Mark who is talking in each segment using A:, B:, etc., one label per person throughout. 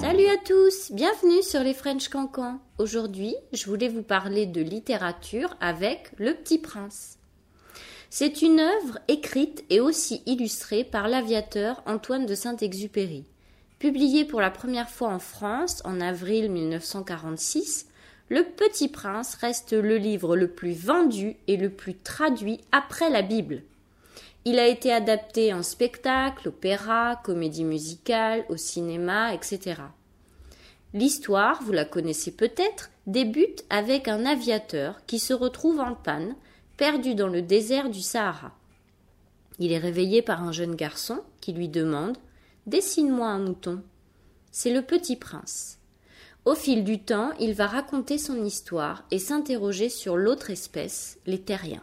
A: Salut à tous, bienvenue sur les French Cancans. Aujourd'hui, je voulais vous parler de littérature avec Le Petit Prince. C'est une œuvre écrite et aussi illustrée par l'aviateur Antoine de Saint-Exupéry. Publiée pour la première fois en France en avril 1946, Le Petit Prince reste le livre le plus vendu et le plus traduit après la Bible. Il a été adapté en spectacle, opéra, comédie musicale, au cinéma, etc. L'histoire, vous la connaissez peut-être, débute avec un aviateur qui se retrouve en panne, perdu dans le désert du Sahara. Il est réveillé par un jeune garçon qui lui demande Dessine-moi un mouton. C'est le petit prince. Au fil du temps, il va raconter son histoire et s'interroger sur l'autre espèce, les terriens.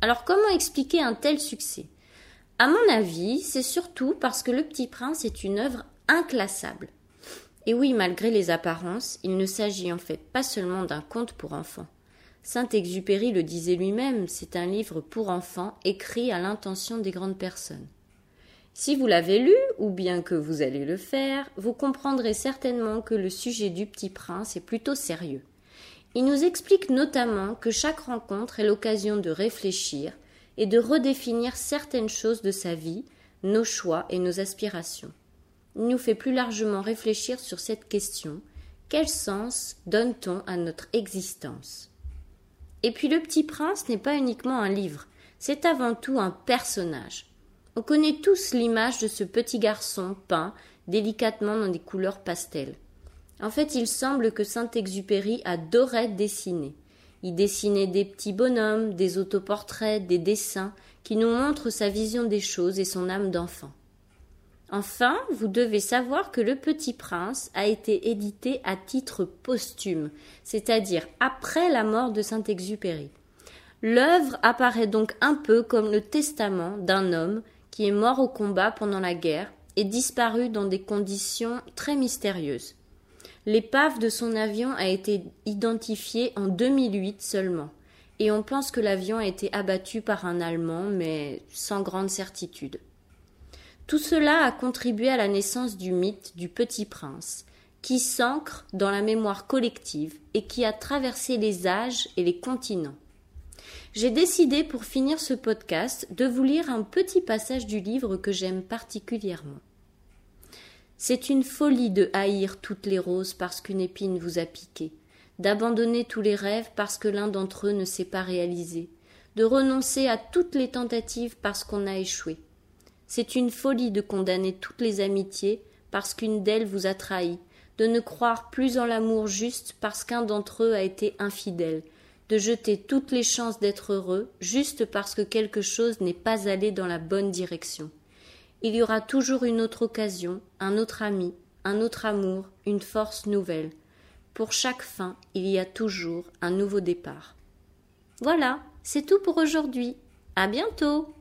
A: Alors comment expliquer un tel succès? À mon avis, c'est surtout parce que Le Petit Prince est une œuvre inclassable. Et oui, malgré les apparences, il ne s'agit en fait pas seulement d'un conte pour enfants. Saint-Exupéry le disait lui-même, c'est un livre pour enfants écrit à l'intention des grandes personnes. Si vous l'avez lu, ou bien que vous allez le faire, vous comprendrez certainement que le sujet du petit prince est plutôt sérieux. Il nous explique notamment que chaque rencontre est l'occasion de réfléchir et de redéfinir certaines choses de sa vie, nos choix et nos aspirations. Il nous fait plus largement réfléchir sur cette question quel sens donne-t-on à notre existence? Et puis le petit prince n'est pas uniquement un livre, c'est avant tout un personnage. On connaît tous l'image de ce petit garçon peint délicatement dans des couleurs pastel. En fait, il semble que Saint-Exupéry adorait dessiner. Il dessinait des petits bonhommes, des autoportraits, des dessins qui nous montrent sa vision des choses et son âme d'enfant. Enfin, vous devez savoir que Le Petit Prince a été édité à titre posthume, c'est-à-dire après la mort de Saint-Exupéry. L'œuvre apparaît donc un peu comme le testament d'un homme qui est mort au combat pendant la guerre et disparu dans des conditions très mystérieuses. L'épave de son avion a été identifiée en 2008 seulement, et on pense que l'avion a été abattu par un Allemand, mais sans grande certitude. Tout cela a contribué à la naissance du mythe du Petit Prince, qui s'ancre dans la mémoire collective et qui a traversé les âges et les continents. J'ai décidé pour finir ce podcast de vous lire un petit passage du livre que j'aime particulièrement. C'est une folie de haïr toutes les roses parce qu'une épine vous a piqué, d'abandonner tous les rêves parce que l'un d'entre eux ne s'est pas réalisé, de renoncer à toutes les tentatives parce qu'on a échoué. C'est une folie de condamner toutes les amitiés parce qu'une d'elles vous a trahi, de ne croire plus en l'amour juste parce qu'un d'entre eux a été infidèle, de jeter toutes les chances d'être heureux juste parce que quelque chose n'est pas allé dans la bonne direction. Il y aura toujours une autre occasion, un autre ami, un autre amour, une force nouvelle. Pour chaque fin, il y a toujours un nouveau départ. Voilà, c'est tout pour aujourd'hui. À bientôt.